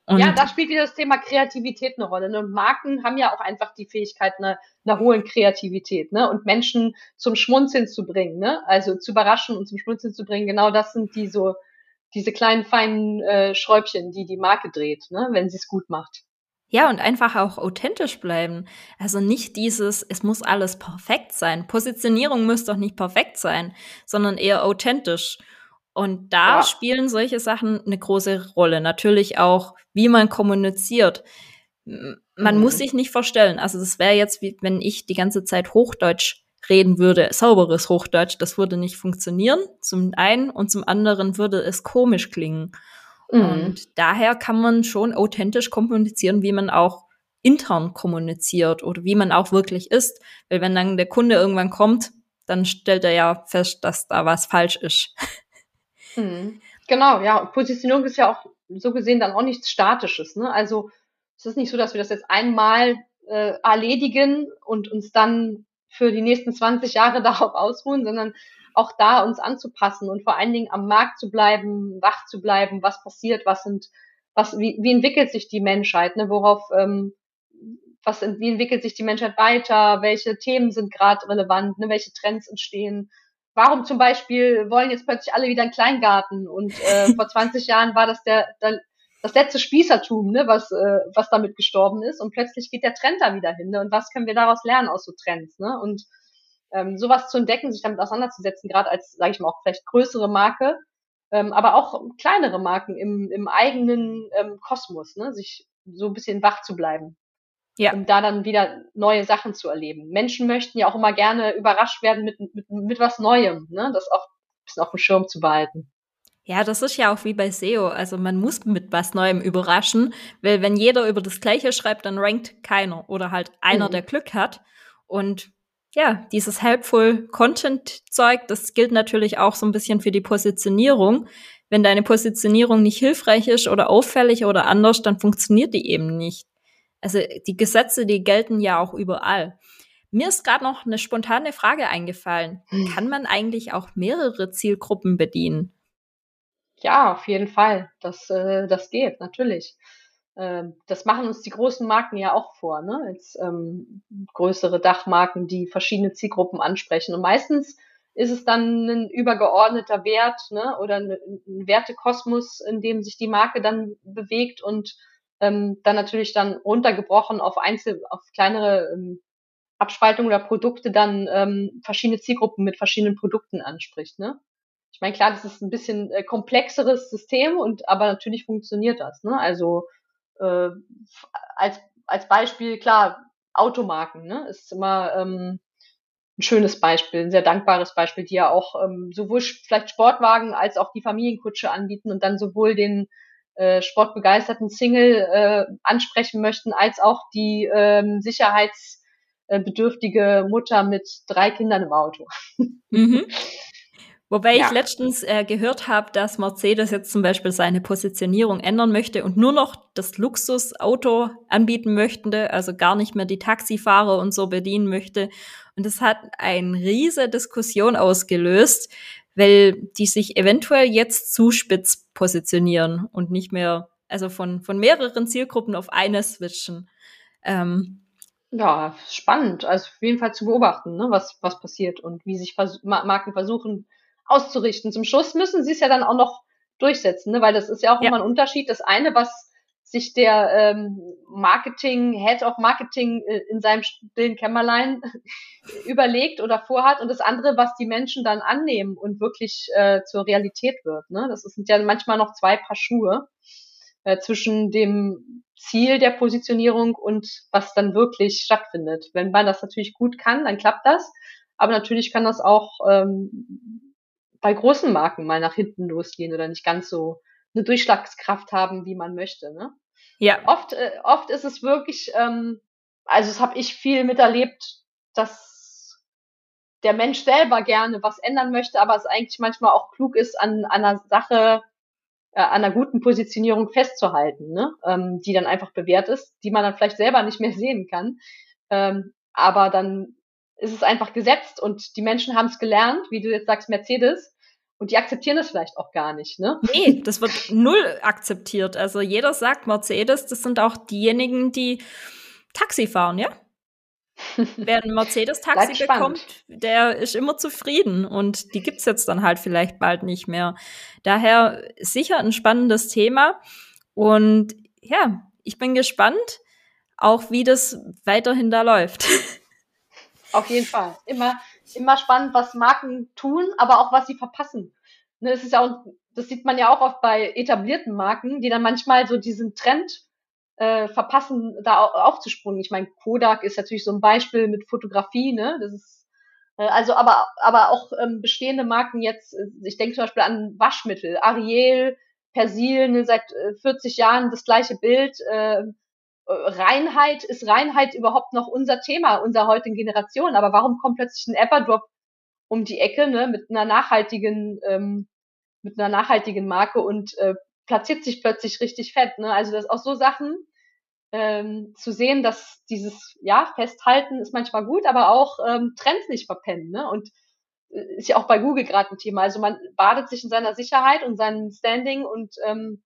und ja, da spielt wieder das Thema Kreativität eine Rolle. Ne? Und Marken haben ja auch einfach die Fähigkeit einer, einer hohen Kreativität, ne? Und Menschen zum Schmunzeln zu bringen, ne? Also zu überraschen und zum Schmunzeln zu bringen. Genau das sind die so diese kleinen feinen äh, Schräubchen, die die Marke dreht, ne? Wenn sie es gut macht. Ja, und einfach auch authentisch bleiben. Also nicht dieses, es muss alles perfekt sein. Positionierung muss doch nicht perfekt sein, sondern eher authentisch. Und da ja. spielen solche Sachen eine große Rolle. Natürlich auch, wie man kommuniziert. Man mhm. muss sich nicht verstellen. Also das wäre jetzt, wie wenn ich die ganze Zeit Hochdeutsch reden würde, sauberes Hochdeutsch, das würde nicht funktionieren. Zum einen und zum anderen würde es komisch klingen. Mhm. Und daher kann man schon authentisch kommunizieren, wie man auch intern kommuniziert oder wie man auch wirklich ist. Weil wenn dann der Kunde irgendwann kommt, dann stellt er ja fest, dass da was falsch ist. (laughs) Mhm. Genau, ja. Positionierung ist ja auch so gesehen dann auch nichts Statisches. Ne? Also es ist nicht so, dass wir das jetzt einmal äh, erledigen und uns dann für die nächsten 20 Jahre (laughs) darauf ausruhen, sondern auch da uns anzupassen und vor allen Dingen am Markt zu bleiben, wach zu bleiben, was passiert, was sind, was, wie, wie entwickelt sich die Menschheit, ne? worauf, ähm, was, wie entwickelt sich die Menschheit weiter, welche Themen sind gerade relevant, ne, welche Trends entstehen. Warum zum Beispiel wollen jetzt plötzlich alle wieder einen Kleingarten und äh, (laughs) vor 20 Jahren war das der, der das letzte Spießertum, ne, was, äh, was damit gestorben ist und plötzlich geht der Trend da wieder hin. Ne? Und was können wir daraus lernen aus so Trends? Ne? Und ähm, sowas zu entdecken, sich damit auseinanderzusetzen, gerade als, sage ich mal, auch vielleicht größere Marke, ähm, aber auch kleinere Marken im, im eigenen ähm, Kosmos, ne? sich so ein bisschen wach zu bleiben. Ja. Um da dann wieder neue Sachen zu erleben. Menschen möchten ja auch immer gerne überrascht werden mit, mit, mit was Neuem, ne? das auch ein bisschen auf dem Schirm zu behalten. Ja, das ist ja auch wie bei SEO. Also man muss mit was Neuem überraschen, weil wenn jeder über das Gleiche schreibt, dann rankt keiner oder halt einer, mhm. der Glück hat. Und ja, dieses helpful Content Zeug, das gilt natürlich auch so ein bisschen für die Positionierung. Wenn deine Positionierung nicht hilfreich ist oder auffällig oder anders, dann funktioniert die eben nicht. Also die Gesetze, die gelten ja auch überall. Mir ist gerade noch eine spontane Frage eingefallen. Hm. Kann man eigentlich auch mehrere Zielgruppen bedienen? Ja, auf jeden Fall. Das, äh, das geht, natürlich. Ähm, das machen uns die großen Marken ja auch vor, ne? Jetzt ähm, größere Dachmarken, die verschiedene Zielgruppen ansprechen. Und meistens ist es dann ein übergeordneter Wert, ne? Oder ein, ein Wertekosmos, in dem sich die Marke dann bewegt und ähm, dann natürlich dann runtergebrochen auf Einzel, auf kleinere ähm, Abspaltungen oder Produkte dann ähm, verschiedene Zielgruppen mit verschiedenen Produkten anspricht, ne? Ich meine, klar, das ist ein bisschen äh, komplexeres System und aber natürlich funktioniert das, ne? Also äh, als, als Beispiel, klar, Automarken, ne, ist immer ähm, ein schönes Beispiel, ein sehr dankbares Beispiel, die ja auch ähm, sowohl vielleicht Sportwagen als auch die Familienkutsche anbieten und dann sowohl den äh, sportbegeisterten Single äh, ansprechen möchten, als auch die ähm, sicherheitsbedürftige Mutter mit drei Kindern im Auto. (laughs) Mhm. Wobei ja. ich letztens äh, gehört habe, dass Mercedes jetzt zum Beispiel seine Positionierung ändern möchte und nur noch das Luxusauto anbieten möchte, also gar nicht mehr die Taxifahrer und so bedienen möchte. Und das hat eine riese Diskussion ausgelöst, weil die sich eventuell jetzt zu spitz positionieren und nicht mehr, also von, von mehreren Zielgruppen auf eine switchen. Ähm, ja, spannend. Also auf jeden Fall zu beobachten, ne, was, was passiert und wie sich Vers Marken versuchen, auszurichten. Zum Schluss müssen sie es ja dann auch noch durchsetzen, ne? weil das ist ja auch ja. immer ein Unterschied. Das eine, was sich der ähm, Marketing, Head of Marketing äh, in seinem stillen Kämmerlein (laughs) überlegt oder vorhat und das andere, was die Menschen dann annehmen und wirklich äh, zur Realität wird. Ne? Das sind ja manchmal noch zwei Paar Schuhe äh, zwischen dem Ziel der Positionierung und was dann wirklich stattfindet. Wenn man das natürlich gut kann, dann klappt das. Aber natürlich kann das auch ähm, bei großen Marken mal nach hinten losgehen oder nicht ganz so eine Durchschlagskraft haben, wie man möchte. Ne? Ja. Oft, äh, oft ist es wirklich, ähm, also das habe ich viel miterlebt, dass der Mensch selber gerne was ändern möchte, aber es eigentlich manchmal auch klug ist, an, an einer Sache, äh, an einer guten Positionierung festzuhalten, ne? ähm, die dann einfach bewährt ist, die man dann vielleicht selber nicht mehr sehen kann. Ähm, aber dann ist es einfach gesetzt und die Menschen haben es gelernt, wie du jetzt sagst, Mercedes, und die akzeptieren das vielleicht auch gar nicht, ne? Nee, das wird null akzeptiert. Also jeder sagt Mercedes, das sind auch diejenigen, die Taxi fahren, ja? (laughs) Wer ein Mercedes-Taxi bekommt, der ist immer zufrieden und die gibt's jetzt dann halt vielleicht bald nicht mehr. Daher sicher ein spannendes Thema und ja, ich bin gespannt, auch wie das weiterhin da läuft. Auf jeden Fall. Immer, immer spannend, was Marken tun, aber auch was sie verpassen. Ne, es ist ja auch, das sieht man ja auch oft bei etablierten Marken, die dann manchmal so diesen Trend äh, verpassen, da aufzuspringen. Ich meine, Kodak ist natürlich so ein Beispiel mit Fotografie, ne? Das ist äh, also aber aber auch ähm, bestehende Marken jetzt, äh, ich denke zum Beispiel an Waschmittel, Ariel, Persil, ne, seit äh, 40 Jahren das gleiche Bild. Äh, Reinheit, ist Reinheit überhaupt noch unser Thema unserer heutigen Generation? Aber warum kommt plötzlich ein Everdrop um die Ecke ne, mit einer nachhaltigen, ähm, mit einer nachhaltigen Marke und äh, platziert sich plötzlich richtig fett? Ne? Also das auch so Sachen ähm, zu sehen, dass dieses ja Festhalten ist manchmal gut, aber auch ähm, Trends nicht verpennen. Ne? Und äh, ist ja auch bei Google gerade ein Thema. Also man badet sich in seiner Sicherheit und seinem Standing und ähm,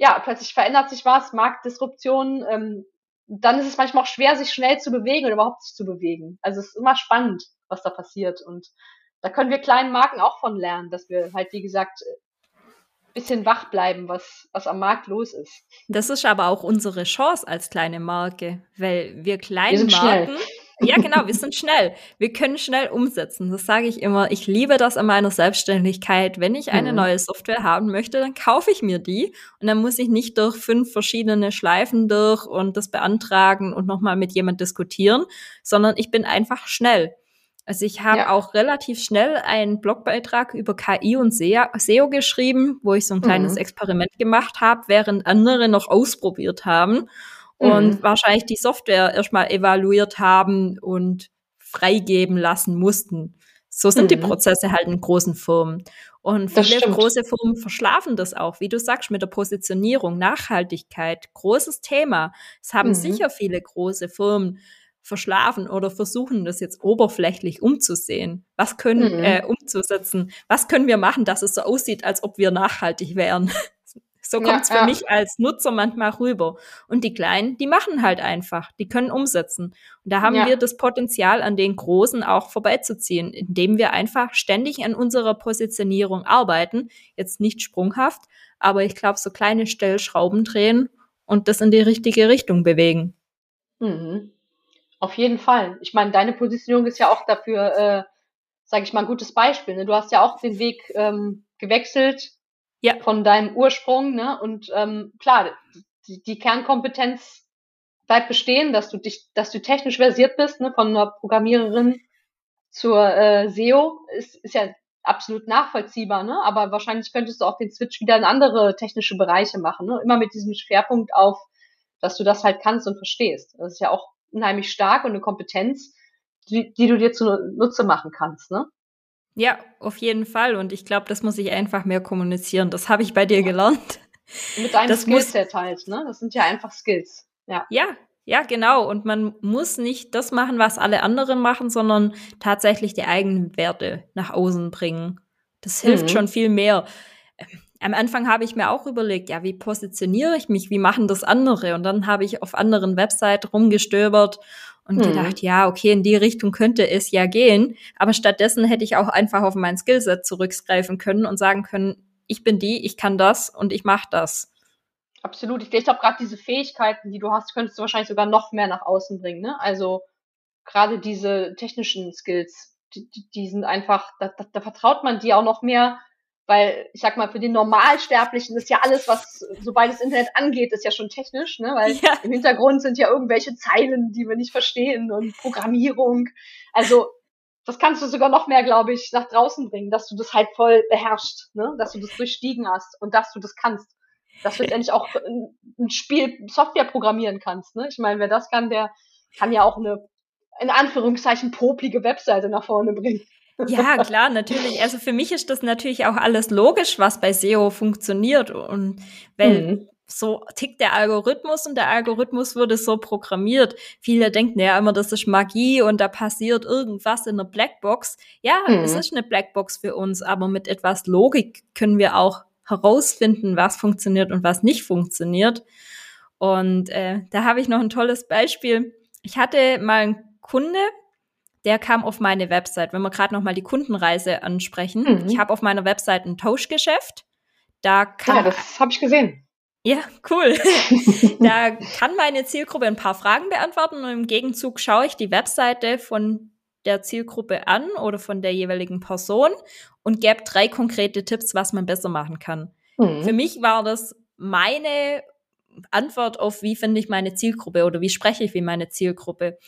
ja, plötzlich verändert sich was, Marktdisruption, ähm, dann ist es manchmal auch schwer, sich schnell zu bewegen oder überhaupt sich zu bewegen. Also es ist immer spannend, was da passiert. Und da können wir kleinen Marken auch von lernen, dass wir halt, wie gesagt, bisschen wach bleiben, was, was am Markt los ist. Das ist aber auch unsere Chance als kleine Marke, weil wir kleine wir Marken. Schnell. Ja, genau, wir sind schnell. Wir können schnell umsetzen. Das sage ich immer. Ich liebe das in meiner Selbstständigkeit. Wenn ich eine mhm. neue Software haben möchte, dann kaufe ich mir die und dann muss ich nicht durch fünf verschiedene Schleifen durch und das beantragen und nochmal mit jemand diskutieren, sondern ich bin einfach schnell. Also ich habe ja. auch relativ schnell einen Blogbeitrag über KI und SEO geschrieben, wo ich so ein kleines mhm. Experiment gemacht habe, während andere noch ausprobiert haben und mhm. wahrscheinlich die Software erstmal evaluiert haben und freigeben lassen mussten. So sind mhm. die Prozesse halt in großen Firmen. Und viele große Firmen verschlafen das auch, wie du sagst, mit der Positionierung, Nachhaltigkeit, großes Thema. Es haben mhm. sicher viele große Firmen verschlafen oder versuchen das jetzt oberflächlich umzusehen. Was können, mhm. äh, umzusetzen? Was können wir machen, dass es so aussieht, als ob wir nachhaltig wären? (laughs) so kommt es ja, für ja. mich als Nutzer manchmal rüber. Und die Kleinen, die machen halt einfach, die können umsetzen. Und da haben ja. wir das Potenzial, an den Großen auch vorbeizuziehen, indem wir einfach ständig an unserer Positionierung arbeiten. Jetzt nicht sprunghaft, aber ich glaube, so kleine Stellschrauben drehen und das in die richtige Richtung bewegen. Mhm. Auf jeden Fall. Ich meine, deine Positionierung ist ja auch dafür, äh, sage ich mal, ein gutes Beispiel. Ne? Du hast ja auch den Weg ähm, gewechselt ja. von deinem Ursprung, ne? Und ähm, klar, die, die Kernkompetenz bleibt bestehen, dass du dich, dass du technisch versiert bist, ne? Von einer Programmiererin zur äh, SEO ist, ist ja absolut nachvollziehbar, ne? Aber wahrscheinlich könntest du auch den Switch wieder in andere technische Bereiche machen, ne? Immer mit diesem Schwerpunkt auf, dass du das halt kannst und verstehst. Das ist ja auch unheimlich stark und eine Kompetenz, die, die du dir zunutze machen kannst, ne? Ja, auf jeden Fall. Und ich glaube, das muss ich einfach mehr kommunizieren. Das habe ich bei dir gelernt. Mit deinem das Skillset halt, ne? Das sind ja einfach Skills. Ja. Ja, ja, genau. Und man muss nicht das machen, was alle anderen machen, sondern tatsächlich die eigenen Werte nach außen bringen. Das hilft mhm. schon viel mehr. Am Anfang habe ich mir auch überlegt, ja, wie positioniere ich mich? Wie machen das andere? Und dann habe ich auf anderen Websites rumgestöbert und hm. gedacht, ja, okay, in die Richtung könnte es ja gehen. Aber stattdessen hätte ich auch einfach auf mein Skillset zurückgreifen können und sagen können, ich bin die, ich kann das und ich mache das. Absolut. Ich glaube, gerade diese Fähigkeiten, die du hast, könntest du wahrscheinlich sogar noch mehr nach außen bringen. Ne? Also gerade diese technischen Skills, die, die, die sind einfach, da, da, da vertraut man dir auch noch mehr weil ich sag mal, für den Normalsterblichen ist ja alles, was sobald das Internet angeht, ist ja schon technisch, ne? Weil ja. im Hintergrund sind ja irgendwelche Zeilen, die wir nicht verstehen und Programmierung. Also das kannst du sogar noch mehr, glaube ich, nach draußen bringen, dass du das halt voll beherrschst, ne? Dass du das durchstiegen hast und dass du das kannst. Dass du letztendlich auch ein Spiel Software programmieren kannst. Ne? Ich meine, wer das kann, der kann ja auch eine in Anführungszeichen poplige Webseite nach vorne bringen. Ja, klar, natürlich. Also für mich ist das natürlich auch alles logisch, was bei SEO funktioniert. Und weil mhm. so tickt der Algorithmus und der Algorithmus wurde so programmiert. Viele denken ja immer, das ist Magie und da passiert irgendwas in einer Blackbox. Ja, mhm. es ist eine Blackbox für uns, aber mit etwas Logik können wir auch herausfinden, was funktioniert und was nicht funktioniert. Und äh, da habe ich noch ein tolles Beispiel. Ich hatte mal einen Kunde, der kam auf meine Website. Wenn wir gerade noch mal die Kundenreise ansprechen, mhm. ich habe auf meiner Website ein Tauschgeschäft. Da kann ja, das habe ich gesehen. Ja, cool. (laughs) da kann meine Zielgruppe ein paar Fragen beantworten und im Gegenzug schaue ich die Webseite von der Zielgruppe an oder von der jeweiligen Person und gebe drei konkrete Tipps, was man besser machen kann. Mhm. Für mich war das meine Antwort auf, wie finde ich meine Zielgruppe oder wie spreche ich wie meine Zielgruppe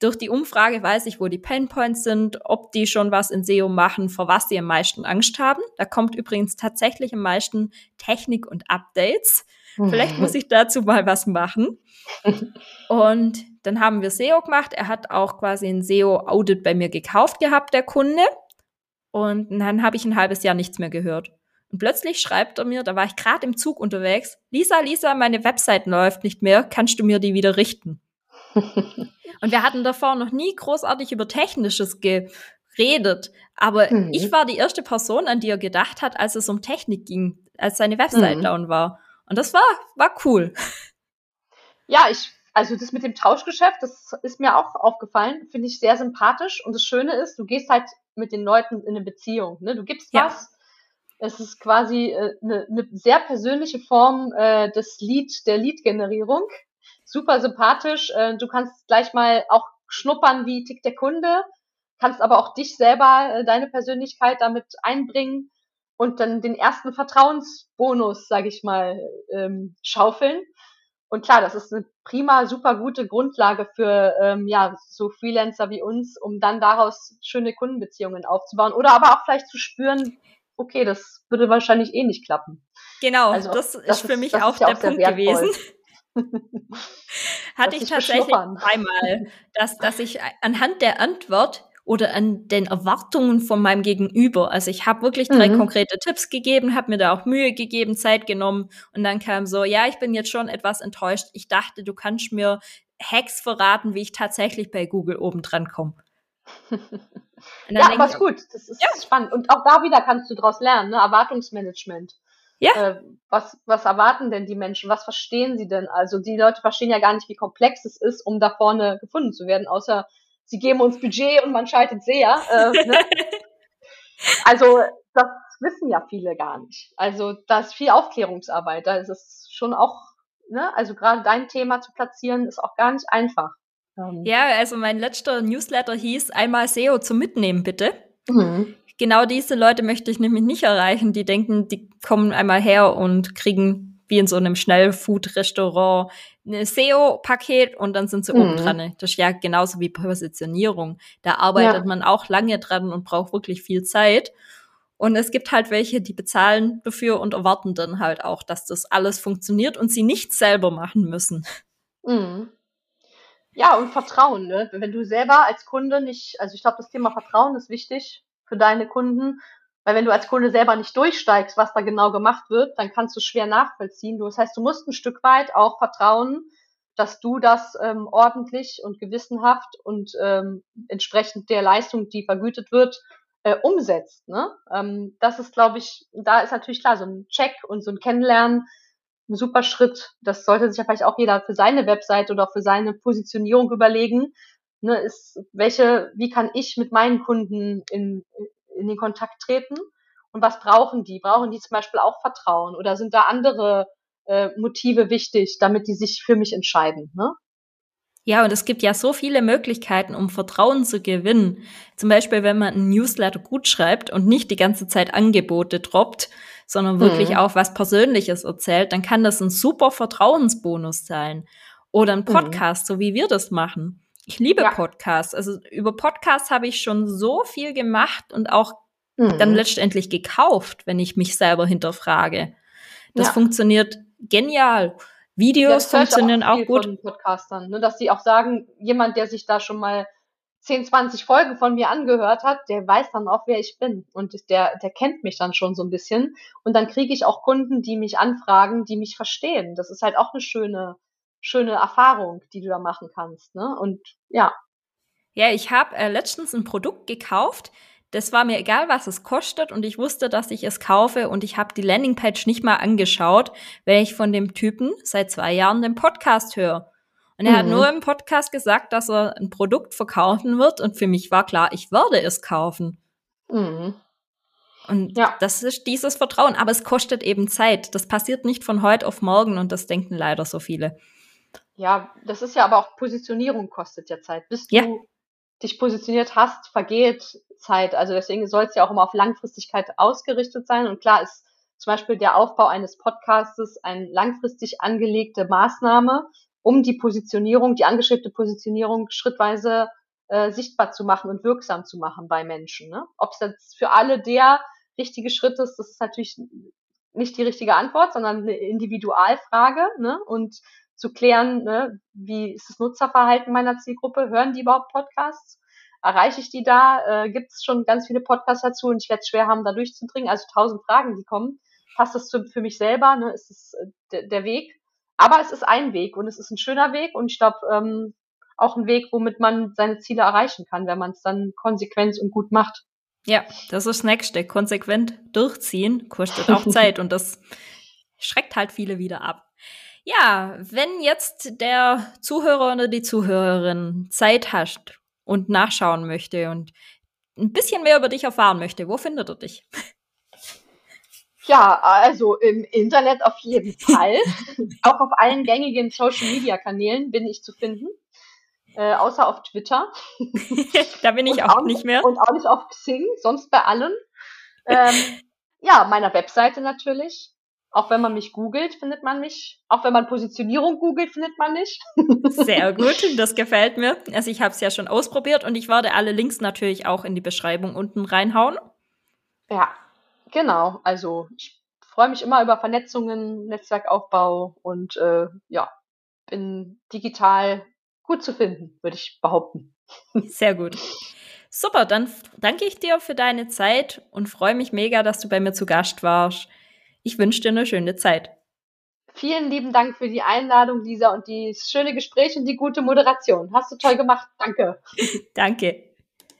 durch die Umfrage weiß ich, wo die Painpoints sind, ob die schon was in SEO machen, vor was sie am meisten Angst haben. Da kommt übrigens tatsächlich am meisten Technik und Updates. Vielleicht muss ich dazu mal was machen. (laughs) Und dann haben wir SEO gemacht. Er hat auch quasi ein SEO-Audit bei mir gekauft gehabt, der Kunde. Und dann habe ich ein halbes Jahr nichts mehr gehört. Und plötzlich schreibt er mir, da war ich gerade im Zug unterwegs, Lisa, Lisa, meine Website läuft nicht mehr, kannst du mir die wieder richten? (laughs) Und wir hatten davor noch nie großartig über Technisches geredet. Aber mhm. ich war die erste Person, an die er gedacht hat, als es um Technik ging, als seine Website mhm. down war. Und das war, war cool. Ja, ich also das mit dem Tauschgeschäft, das ist mir auch aufgefallen, finde ich sehr sympathisch. Und das Schöne ist, du gehst halt mit den Leuten in eine Beziehung. Ne? Du gibst ja. was. Es ist quasi äh, eine, eine sehr persönliche Form äh, des Lead, der Lead-Generierung. Super sympathisch. Äh, du kannst gleich mal auch schnuppern, wie tickt der Kunde, kannst aber auch dich selber, äh, deine Persönlichkeit damit einbringen und dann den ersten Vertrauensbonus, sage ich mal, ähm, schaufeln. Und klar, das ist eine prima, super gute Grundlage für ähm, ja so Freelancer wie uns, um dann daraus schöne Kundenbeziehungen aufzubauen oder aber auch vielleicht zu spüren, okay, das würde wahrscheinlich eh nicht klappen. Genau, also, das, das, ist für mich auch, der auch Punkt gewesen. Hatte ich tatsächlich einmal, dass, dass ich anhand der Antwort oder an den Erwartungen von meinem Gegenüber. Also ich habe wirklich drei mhm. konkrete Tipps gegeben, habe mir da auch Mühe gegeben, Zeit genommen und dann kam so, ja, ich bin jetzt schon etwas enttäuscht. Ich dachte, du kannst mir Hacks verraten, wie ich tatsächlich bei Google oben dran komme. (laughs) ja, aber ist gut. Das ist ja. spannend. Und auch da wieder kannst du daraus lernen, ne? Erwartungsmanagement. Ja. Äh, was, was erwarten denn die Menschen? Was verstehen sie denn? Also die Leute verstehen ja gar nicht, wie komplex es ist, um da vorne gefunden zu werden, außer sie geben uns Budget und man schaltet sehr. Äh, ne? (laughs) also das wissen ja viele gar nicht. Also da ist viel Aufklärungsarbeit. Da ist es schon auch, ne? also gerade dein Thema zu platzieren, ist auch gar nicht einfach. Ähm. Ja, also mein letzter Newsletter hieß einmal SEO zum Mitnehmen, bitte. Mhm. Genau diese Leute möchte ich nämlich nicht erreichen, die denken, die kommen einmal her und kriegen wie in so einem Schnellfood-Restaurant ein SEO-Paket und dann sind sie mhm. oben dran. Das ist ja genauso wie Positionierung. Da arbeitet ja. man auch lange dran und braucht wirklich viel Zeit. Und es gibt halt welche, die bezahlen dafür und erwarten dann halt auch, dass das alles funktioniert und sie nichts selber machen müssen. Mhm. Ja, und Vertrauen, ne? Wenn du selber als Kunde nicht, also ich glaube, das Thema Vertrauen ist wichtig für deine Kunden, weil wenn du als Kunde selber nicht durchsteigst, was da genau gemacht wird, dann kannst du schwer nachvollziehen. Das heißt, du musst ein Stück weit auch vertrauen, dass du das ähm, ordentlich und gewissenhaft und ähm, entsprechend der Leistung, die vergütet wird, äh, umsetzt. Ne? Ähm, das ist, glaube ich, da ist natürlich klar, so ein Check und so ein Kennenlernen ein super Schritt. Das sollte sich ja vielleicht auch jeder für seine Website oder für seine Positionierung überlegen. Ne, ist, welche, wie kann ich mit meinen Kunden in, in den Kontakt treten? Und was brauchen die? Brauchen die zum Beispiel auch Vertrauen? Oder sind da andere äh, Motive wichtig, damit die sich für mich entscheiden? Ne? Ja, und es gibt ja so viele Möglichkeiten, um Vertrauen zu gewinnen. Zum Beispiel, wenn man einen Newsletter gut schreibt und nicht die ganze Zeit Angebote droppt, sondern wirklich mhm. auch was Persönliches erzählt, dann kann das ein super Vertrauensbonus sein. Oder ein mhm. Podcast, mhm. so wie wir das machen. Ich liebe ja. Podcasts. Also über Podcasts habe ich schon so viel gemacht und auch mhm. dann letztendlich gekauft, wenn ich mich selber hinterfrage. Das ja. funktioniert genial. Videos ja, funktionieren auch, auch gut. Von Podcastern, ne, dass sie auch sagen, jemand, der sich da schon mal 10, 20 Folgen von mir angehört hat, der weiß dann auch, wer ich bin. Und der, der kennt mich dann schon so ein bisschen. Und dann kriege ich auch Kunden, die mich anfragen, die mich verstehen. Das ist halt auch eine schöne, schöne Erfahrung, die du da machen kannst. Ne? Und ja. Ja, ich habe äh, letztens ein Produkt gekauft. Das war mir egal, was es kostet und ich wusste, dass ich es kaufe und ich habe die Landingpage nicht mal angeschaut, weil ich von dem Typen seit zwei Jahren den Podcast höre. Und er mhm. hat nur im Podcast gesagt, dass er ein Produkt verkaufen wird und für mich war klar, ich werde es kaufen. Mhm. Und ja. das ist dieses Vertrauen, aber es kostet eben Zeit. Das passiert nicht von heute auf morgen und das denken leider so viele. Ja, das ist ja aber auch Positionierung kostet ja Zeit. Bis du ja. dich positioniert hast, vergeht Zeit. Also deswegen soll es ja auch immer auf Langfristigkeit ausgerichtet sein. Und klar ist zum Beispiel der Aufbau eines Podcastes eine langfristig angelegte Maßnahme, um die Positionierung, die angeschriebene Positionierung schrittweise äh, sichtbar zu machen und wirksam zu machen bei Menschen. Ne? Ob es jetzt für alle der richtige Schritt ist, das ist natürlich nicht die richtige Antwort, sondern eine Individualfrage. Ne? Und zu klären, ne, wie ist das Nutzerverhalten meiner Zielgruppe? Hören die überhaupt Podcasts? Erreiche ich die da? Äh, Gibt es schon ganz viele Podcasts dazu und ich werde es schwer haben, da durchzudringen. Also tausend Fragen, die kommen. Passt das für, für mich selber? Ne? Ist es äh, der Weg? Aber es ist ein Weg und es ist ein schöner Weg und ich glaube ähm, auch ein Weg, womit man seine Ziele erreichen kann, wenn man es dann konsequent und gut macht. Ja, das ist das Nächste. Konsequent durchziehen kostet auch (laughs) Zeit und das schreckt halt viele wieder ab. Ja, wenn jetzt der Zuhörer oder die Zuhörerin Zeit hast und nachschauen möchte und ein bisschen mehr über dich erfahren möchte, wo findet er dich? Ja, also im Internet auf jeden Fall. (laughs) auch auf allen gängigen Social-Media-Kanälen bin ich zu finden. Äh, außer auf Twitter. (laughs) da bin ich auch, auch, nicht mehr. Und auch nicht auf Xing, sonst bei allen. Ähm, (laughs) ja, meiner Webseite natürlich. Auch wenn man mich googelt, findet man mich. Auch wenn man Positionierung googelt, findet man mich. (laughs) Sehr gut, das gefällt mir. Also ich habe es ja schon ausprobiert und ich werde alle Links natürlich auch in die Beschreibung unten reinhauen. Ja, genau. Also ich freue mich immer über Vernetzungen, Netzwerkaufbau und äh, ja, bin digital gut zu finden, würde ich behaupten. (laughs) Sehr gut. Super, dann danke ich dir für deine Zeit und freue mich mega, dass du bei mir zu Gast warst. Ich wünsche dir eine schöne Zeit. Vielen lieben Dank für die Einladung, Lisa, und die schöne Gespräche und die gute Moderation. Hast du toll gemacht. Danke. (laughs) Danke.